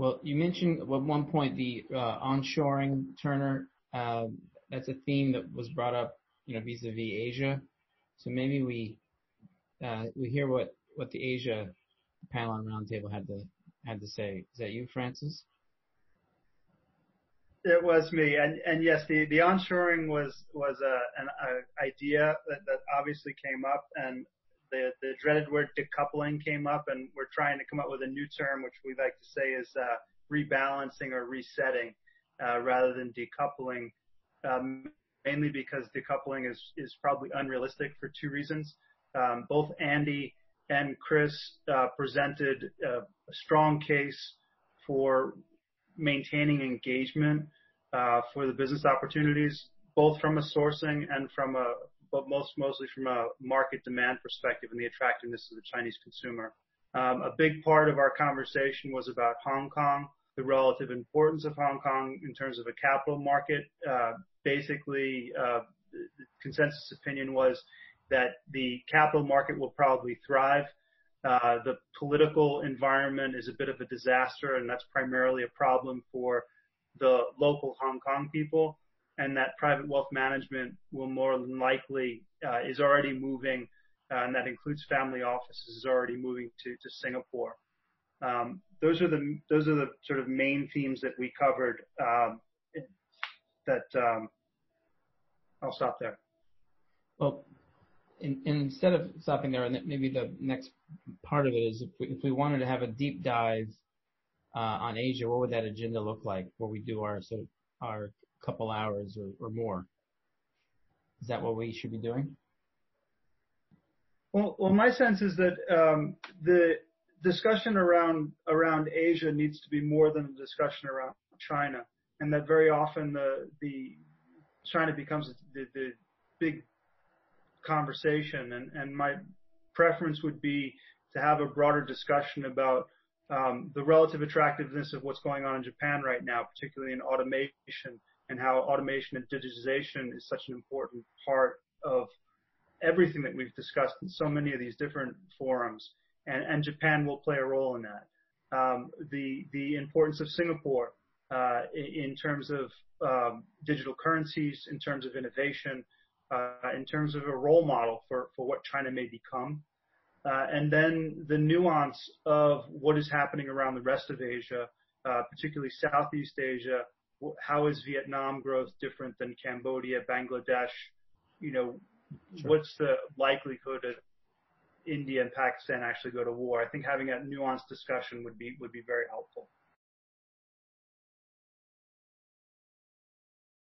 Well, you mentioned at one point the uh, onshoring, Turner. Uh, that's a theme that was brought up vis-a-vis Asia. So maybe we uh, hear what the Asia panel and roundtable had to say. Is that you, Francis? It was me. And and yes, the onshoring was an idea that obviously came up, and the dreaded word decoupling came up, and we're trying to come up with a new term, which we like to say is uh, rebalancing or resetting uh, rather than decoupling. Um, mainly because decoupling is is probably unrealistic for two reasons. Um, both Andy and Chris uh, presented a strong case for maintaining engagement for the business opportunities, both from a sourcing but mostly from a market demand perspective and the attractiveness of the Chinese consumer. Um, a big part of our conversation was about Hong Kong, the relative importance of Hong Kong in terms of a capital market. Uh, basically, the consensus opinion was that the capital market will probably thrive. Uh, the political environment is a bit of a disaster, and that's primarily a problem for the local Hong Kong people, and that private wealth management will more than likely uh, is already moving, uh, and that includes family offices, is already moving to to Singapore. Um, those are the those are the sort of main themes that we covered. Um, that um, I'll stop there. Well, instead of stopping there, maybe the next part of it is if we wanted to have a deep dive uh, on Asia, what would that agenda look like where we do our couple hours or more? Is that what we should be doing? Well, my sense is that um, the discussion around around Asia needs to be more than a discussion around China, and that very often the the China becomes the, the big conversation. And and my preference would be to have a broader discussion about Um, the relative attractiveness of what's going on in Japan right now, particularly in automation, and how automation and digitization is such an important part of everything that we've discussed in so many of these different forums. And Japan will play a role in that. Um, the the importance of Singapore uh, in terms of um, digital currencies, in terms of innovation, uh, in terms of a role model for for what China may become. Uh, and then the nuance of what is happening around the rest of Asia, uh, particularly Southeast Asia. How is Vietnam growth different than Cambodia, Bangladesh? You know, what's the likelihood of India and Pakistan actually go to war? I think having a nuanced discussion would be would be very helpful.